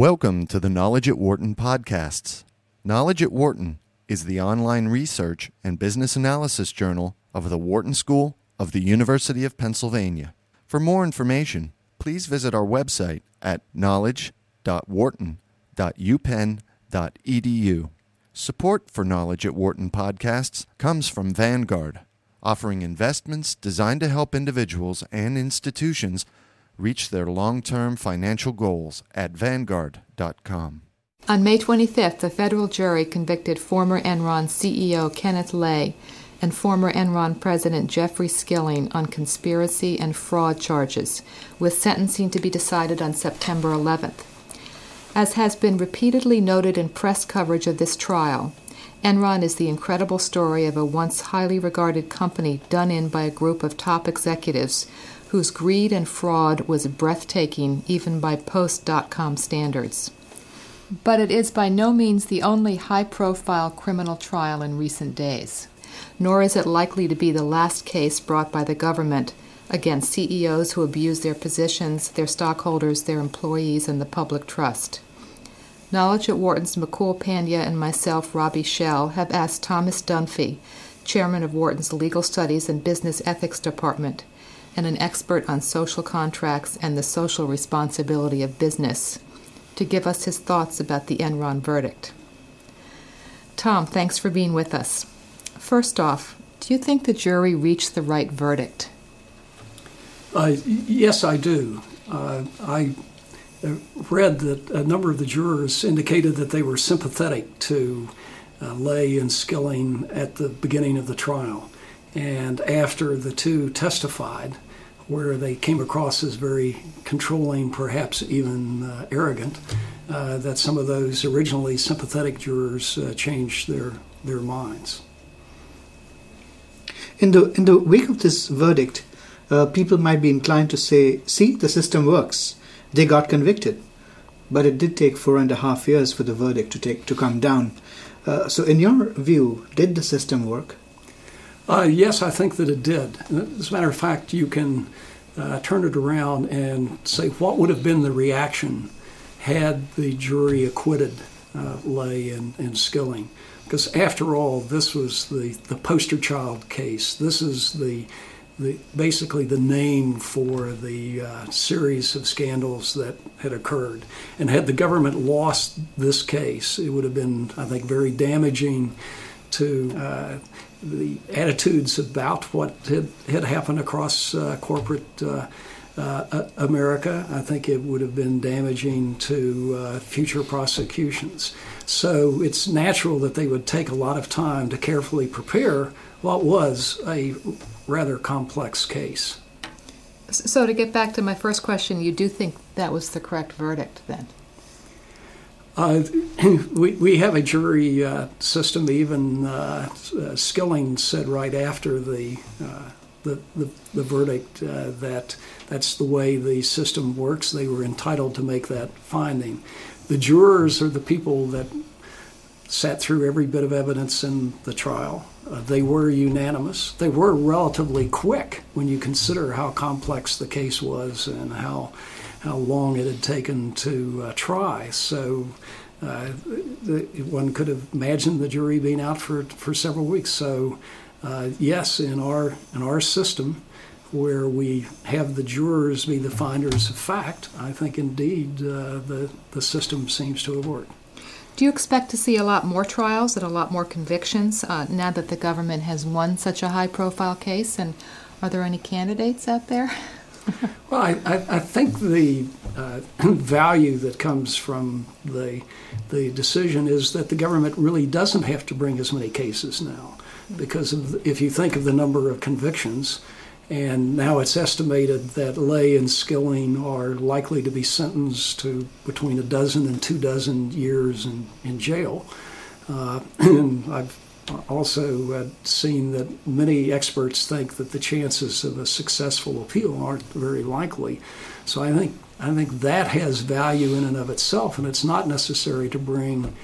Welcome to the Knowledge at Wharton podcasts. Knowledge at Wharton is the online research and business analysis journal of the Wharton School of the University of Pennsylvania. For more information, please visit our website at knowledge.wharton.upenn.edu. Support for Knowledge at Wharton podcasts comes from Vanguard, offering investments designed to help individuals and institutions reach their long term financial goals at Vanguard.com. On May 25th, a federal jury convicted former Enron CEO Kenneth Lay and former Enron President Jeffrey Skilling on conspiracy and fraud charges, with sentencing to be decided on September 11th. As has been repeatedly noted in press coverage of this trial, Enron is the incredible story of a once highly regarded company done in by a group of top executives whose greed and fraud was breathtaking even by post.com standards. But it is by no means the only high profile criminal trial in recent days, nor is it likely to be the last case brought by the government against CEOs who abuse their positions, their stockholders, their employees, and the public trust. Knowledge at Wharton's Mukul Pandya and myself, Robbie Shell, have asked Thomas Dunfee, chairman of Wharton's Legal Studies and Business Ethics Department, and an expert on social contracts and the social responsibility of business, to give us his thoughts about the Enron verdict. Tom, thanks for being with us. First off, do you think the jury reached the right verdict? Uh, yes, I do. Uh, I read that a number of the jurors indicated that they were sympathetic to uh, Lay and Skilling at the beginning of the trial. And after the two testified, where they came across as very controlling, perhaps even uh, arrogant, uh, that some of those originally sympathetic jurors uh, changed their, their minds. In the, in the wake of this verdict, uh, people might be inclined to say, see, the system works. They got convicted. But it did take four and a half years for the verdict to, take, to come down. Uh, so, in your view, did the system work? Uh, yes, I think that it did. As a matter of fact, you can uh, turn it around and say what would have been the reaction had the jury acquitted uh, Lay and, and Skilling. Because after all, this was the, the poster child case. This is the, the basically the name for the uh, series of scandals that had occurred. And had the government lost this case, it would have been, I think, very damaging to uh, the attitudes about what had, had happened across uh, corporate uh, uh, America. I think it would have been damaging to uh, future prosecutions. So it's natural that they would take a lot of time to carefully prepare what was a rather complex case. So, to get back to my first question, you do think that was the correct verdict then? Uh, we, we have a jury uh, system. Even uh, uh Skilling said right after the uh, the, the, the, verdict uh, that that's the way the system works. They were entitled to make that finding. The jurors are the people that sat through every bit of evidence in the trial. they were unanimous. They were relatively quick when you consider how complex the case was and how how long it had taken to uh, try. So uh, the, one could have imagined the jury being out for, for several weeks. So uh, yes, in our in our system, where we have the jurors be the finders of fact, I think indeed uh, the the system seems to have worked. Do you expect to see a lot more trials and a lot more convictions uh, now that the government has won such a high profile case? And are there any candidates out there? well, I, I, I, think the uh, value that comes from the, the decision is that the government really doesn't have to bring as many cases now. Because of, if you think of the number of convictions, and now it's estimated that Lay and Skilling are likely to be sentenced to between a dozen and two dozen years in, in jail. Uh, and I've also uh, seen that many experts think that the chances of a successful appeal aren't very likely. So I think I think that has value in and of itself, and it's not necessary to bring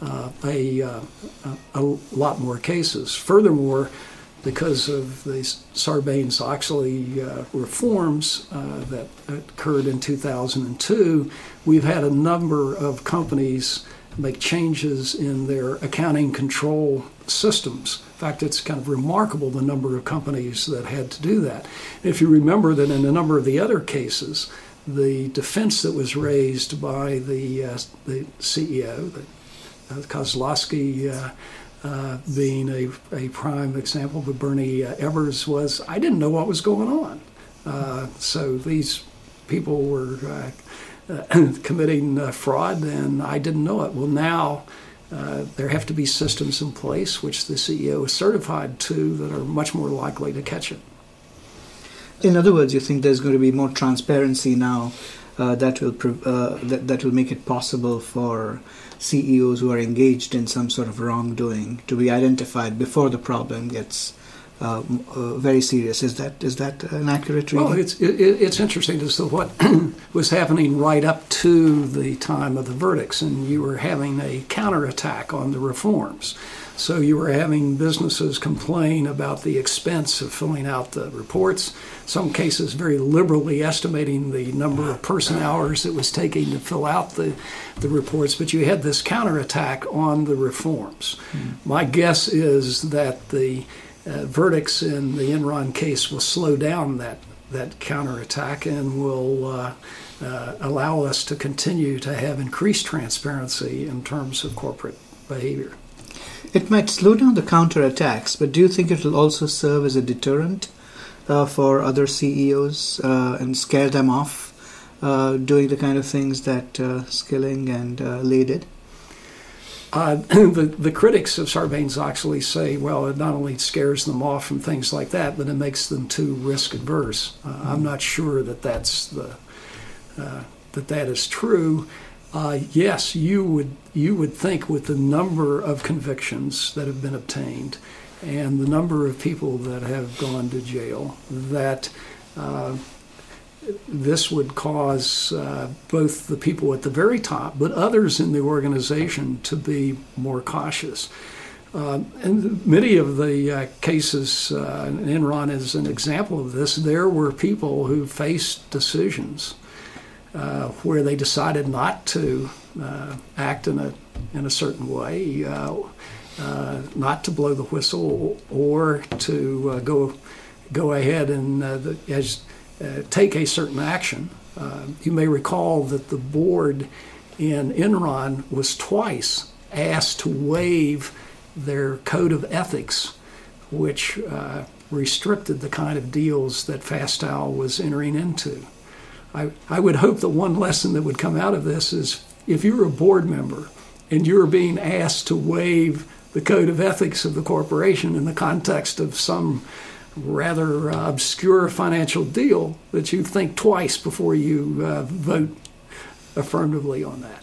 uh, a, uh, a lot more cases. Furthermore, because of the Sarbanes Oxley uh, reforms uh, that occurred in 2002, we've had a number of companies make changes in their accounting control systems. In fact, it's kind of remarkable the number of companies that had to do that. If you remember that in a number of the other cases, the defense that was raised by the uh, the CEO, the, uh, Kozlowski uh, uh, being a, a prime example, but Bernie uh, Ebbers was, I didn't know what was going on. Uh, so these people were uh, committing fraud, and I didn't know it. Well, now there have to be systems in place, which the CEO is certified to, that are much more likely to catch it. In other words, you think there's going to be more transparency now uh, that will uh, that, that will make it possible for CEOs who are engaged in some sort of wrongdoing to be identified before the problem gets uh, uh, very serious. Is that is that an accurate reading? Well, it's it, it's interesting as to what was happening right up to the time of the verdicts, and you were having a counterattack on the reforms. So you were having businesses complain about the expense of filling out the reports. Some cases very liberally estimating the number of person hours it was taking to fill out the, the reports, but you had this counterattack on the reforms. Mm. My guess is that the uh, verdicts in the Enron case will slow down that that counterattack and will uh, uh, allow us to continue to have increased transparency in terms of corporate behavior. It might slow down the counterattacks, but do you think it will also serve as a deterrent uh, for other CEOs uh, and scare them off uh, doing the kind of things that Skilling and Lay did? Uh, the, the critics of Sarbanes Oxley say, well, it not only scares them off from things like that, but it makes them too risk adverse. Mm-hmm. I'm not sure that that's the that that is true. Uh, yes, you would you would think with the number of convictions that have been obtained and the number of people that have gone to jail that uh, this would cause uh, both the people at the very top, but others in the organization to be more cautious. Uh, and many of the uh, cases, uh, Enron is an example of this, there were people who faced decisions uh, where they decided not to uh, act in a in a certain way, not to blow the whistle or to go go ahead and the, as Uh, take a certain action. Uh, you may recall that the board in Enron was twice asked to waive their code of ethics, which uh, restricted the kind of deals that Fastow was entering into. I, I would hope that one lesson that would come out of this is if you're a board member and you're being asked to waive the code of ethics of the corporation in the context of some rather uh, obscure financial deal, that you think twice before you uh, vote affirmatively on that.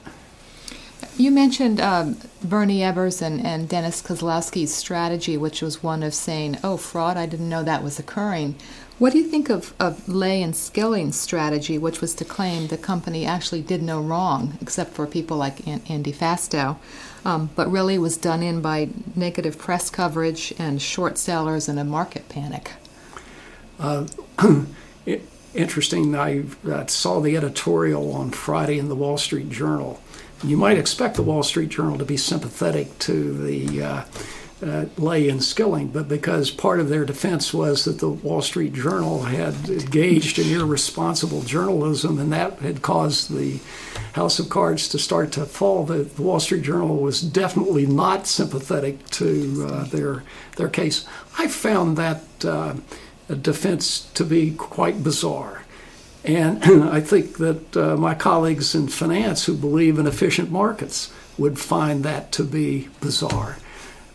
You mentioned um, Bernie Ebbers and, and Dennis Kozlowski's strategy, which was one of saying, oh, fraud, I didn't know that was occurring. What do you think of, of Lay and Skilling's strategy, which was to claim the company actually did no wrong, except for people like Andy Fastow, um, but really was done in by negative press coverage and short sellers and a market panic? Uh, interesting. I saw the editorial on Friday in the Wall Street Journal. You might expect the Wall Street Journal to be sympathetic to the uh, uh, Lay and Skilling, but because part of their defense was that the Wall Street Journal had engaged in irresponsible journalism and that had caused the House of Cards to start to fall, the, the Wall Street Journal was definitely not sympathetic to uh, their their case. I found that uh, defense to be quite bizarre. And I think that uh, my colleagues in finance who believe in efficient markets would find that to be bizarre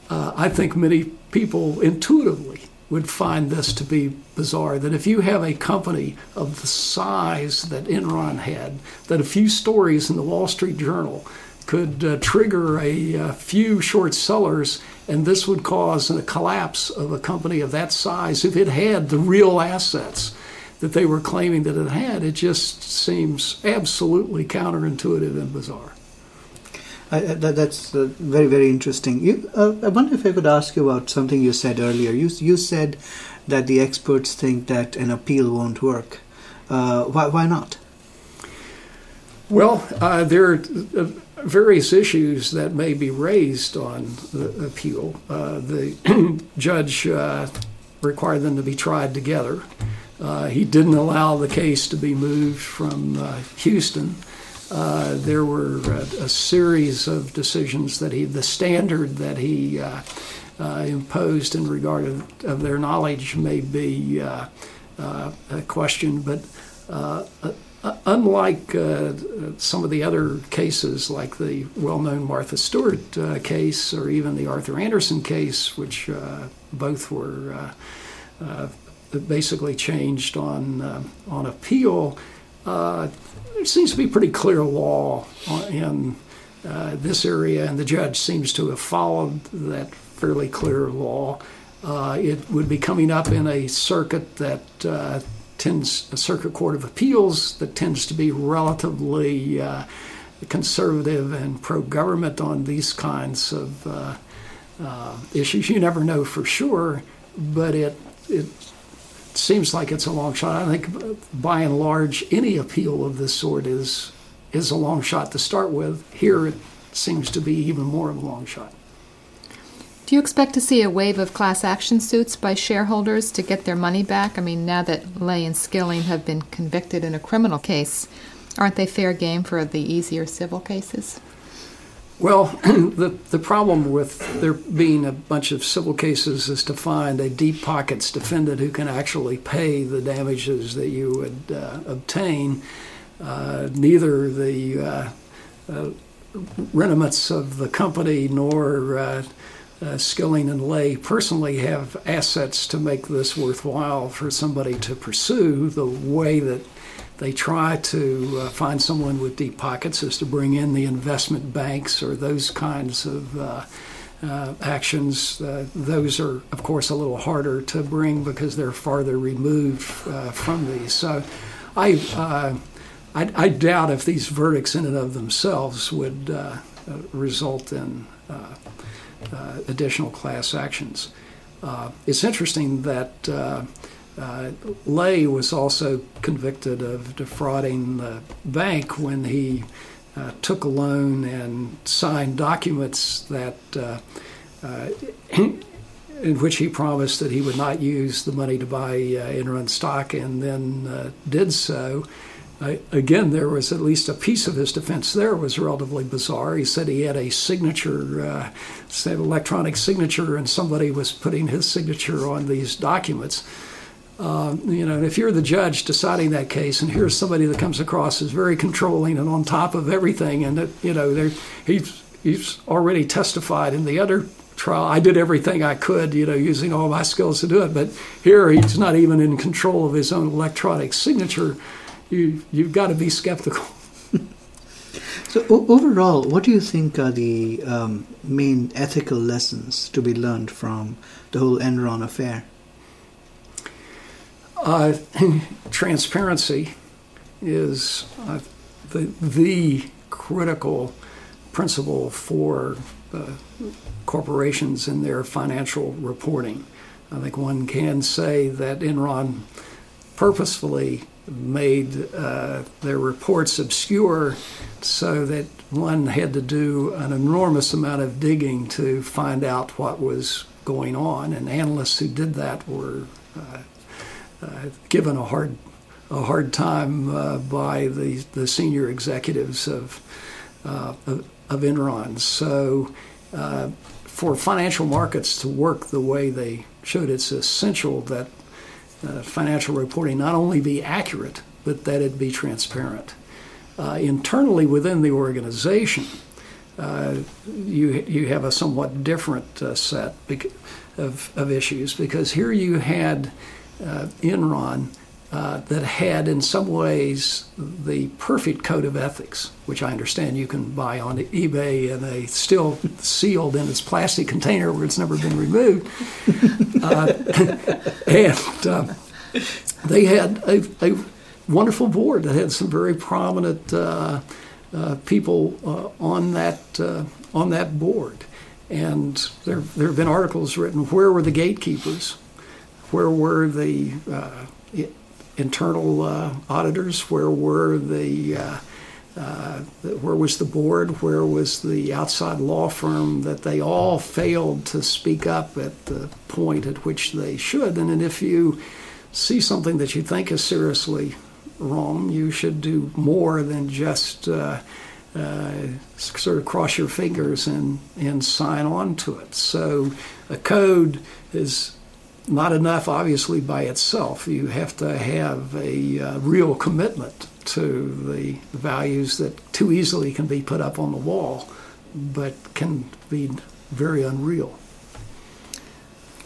uh, I think many people intuitively would find this to be bizarre that if you have a company of the size that Enron had, that a few stories in the Wall Street Journal could uh, trigger a, a, few short sellers, and this would cause a collapse of a company of that size if it had the real assets that they were claiming that it had. It just seems absolutely counterintuitive and bizarre. I, that, that's uh, very very interesting. You, uh, I wonder if I could ask you about something you said earlier. You you said that the experts think that an appeal won't work. Uh, why why not? Well, uh, there are uh, various issues that may be raised on the appeal. Uh, the judge required them to be tried together. he didn't allow the case to be moved from Houston. Uh, there were a, a, series of decisions that he, the standard that he uh, uh, imposed in regard of, of, their knowledge may be uh, uh, a question, but unlike some of the other cases, like the well known Martha Stewart case or even the Arthur Andersen case, which both were basically changed on, on appeal. There seems to be pretty clear law in uh, this area, and the judge seems to have followed that fairly clear law. Uh, it would be coming up in a circuit that uh, tends, a circuit court of appeals that tends to be relatively uh, conservative and pro government on these kinds of uh, uh, issues. You never know for sure, but it, it seems like it's a long shot. I think by and large, any appeal of this sort is is a long shot to start with. Here, it seems to be even more of a long shot. Do you expect to see a wave of class action suits by shareholders to get their money back? I mean, now that Lay and Skilling have been convicted in a criminal case, aren't they fair game for the easier civil cases? Well, the, the problem with there being a bunch of civil cases is to find a deep pockets defendant who can actually pay the damages that you would uh, obtain. Uh, neither the uh, uh of the company nor uh, uh, Skilling and Lay personally have assets to make this worthwhile for somebody to pursue the way that they try to uh, find someone with deep pockets is to bring in the investment banks or those kinds of uh, uh, actions. Uh, those are, of course, a little harder to bring because they're farther removed uh, from these. So I, uh, I, I, doubt if these verdicts in and of themselves would result in additional class actions. it's interesting that uh, Lay was also convicted of defrauding the bank when he uh, took a loan and signed documents that uh, uh in which he promised that he would not use the money to buy uh, Enron stock and then uh, did so. again, there was at least a piece of his defense there was relatively bizarre. He said he had a signature, said electronic signature, and somebody was putting his signature on these documents. Uh, you know, if you're the judge deciding that case, and here's somebody that comes across as very controlling and on top of everything, and that, you know, he's he's already testified in the other trial. I did everything I could, you know, using all my skills to do it, but here he's not even in control of his own electronic signature. You you've got to be skeptical. So overall, what do you think are the um, main ethical lessons to be learned from the whole Enron affair? Uh, transparency is uh, the, the critical principle for uh, corporations in their financial reporting. I think one can say that Enron purposefully made uh, their reports obscure so that one had to do an enormous amount of digging to find out what was going on, and analysts who did that were uh, given a hard a hard time uh, by the the senior executives of uh, of, of Enron. So. for financial markets to work the way they should, it's essential that uh, financial reporting not only be accurate, but that it be transparent. Uh, internally within the organization, uh, you you have a somewhat different set of, of issues because here you had uh, Enron uh, that had, in some ways, the perfect code of ethics, which I understand you can buy on eBay and a still sealed in its plastic container where it's never been removed. Uh, and uh, they had a, a, wonderful board that had some very prominent uh, uh, people on that on that board. And there, there have been articles written where were the gatekeepers? Where were the uh, internal uh, auditors? Where were the uh, uh, where was the board? Where was the outside law firm that they all failed to speak up at the point at which they should? And, and if you see something that you think is seriously wrong, you should do more than just uh, uh, sort of cross your fingers and, and sign on to it. So a code is not enough, obviously, by itself. You have to have a uh, real commitment to the values that too easily can be put up on the wall, but can be very unreal.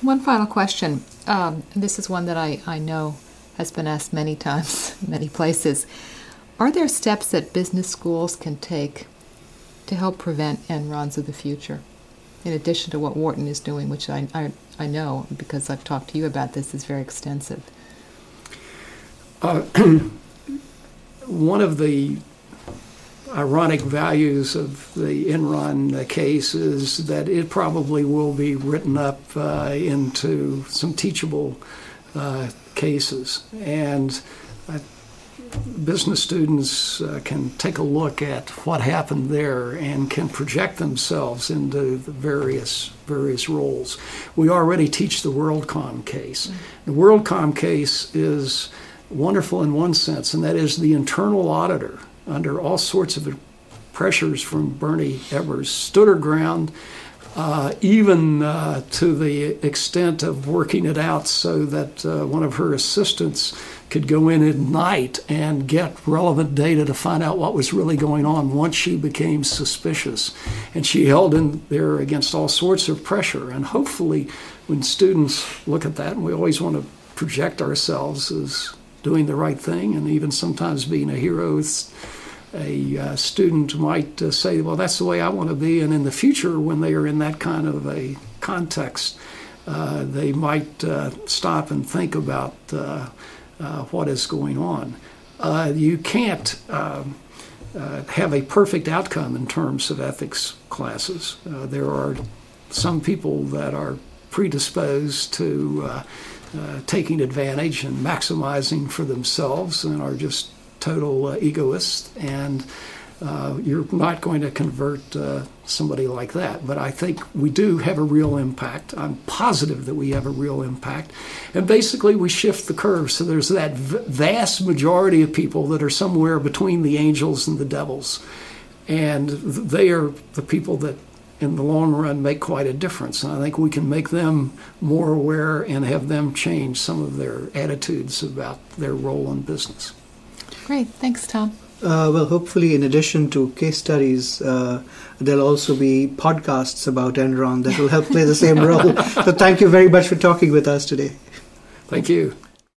One final question. Um, this is one that I, I know has been asked many times, many places. Are there steps that business schools can take to help prevent Enrons of the future? In addition to what Wharton is doing, which I, I, I know because I've talked to you about this, is very extensive. Uh, one of the ironic values of the Enron case is that it probably will be written up uh, into some teachable uh, cases. And uh, business students uh, can take a look at what happened there and can project themselves into the various various roles. We already teach the WorldCom case. Mm-hmm. The WorldCom case is wonderful in one sense, and that is the internal auditor, under all sorts of pressures from Bernie Ebbers, stood her ground, uh, even uh, to the extent of working it out so that uh, one of her assistants could go in at night and get relevant data to find out what was really going on once she became suspicious. And she held in there against all sorts of pressure. And hopefully, when students look at that, and we always want to project ourselves as doing the right thing and even sometimes being a hero. A uh, student might uh, say, Well, that's the way I want to be. And in the future, when they are in that kind of a context, uh, they might uh, stop and think about uh, uh, what is going on. you can't um, have a perfect outcome in terms of ethics classes. there are some people that are predisposed to uh, taking advantage and maximizing for themselves and are just total uh, egoists. And uh, you're not going to convert uh, somebody like that. But I think we do have a real impact. I'm positive that we have a real impact. And basically, we shift the curve. So there's that vast majority of people that are somewhere between the angels and the devils. And they are the people that in the long run make quite a difference. And I think we can make them more aware and have them change some of their attitudes about their role in business. Great. Thanks, Tom. Uh, well, hopefully, in addition to case studies, uh, there'll also be podcasts about Enron that will help play the same role. so, thank you very much for talking with us today. Thank you.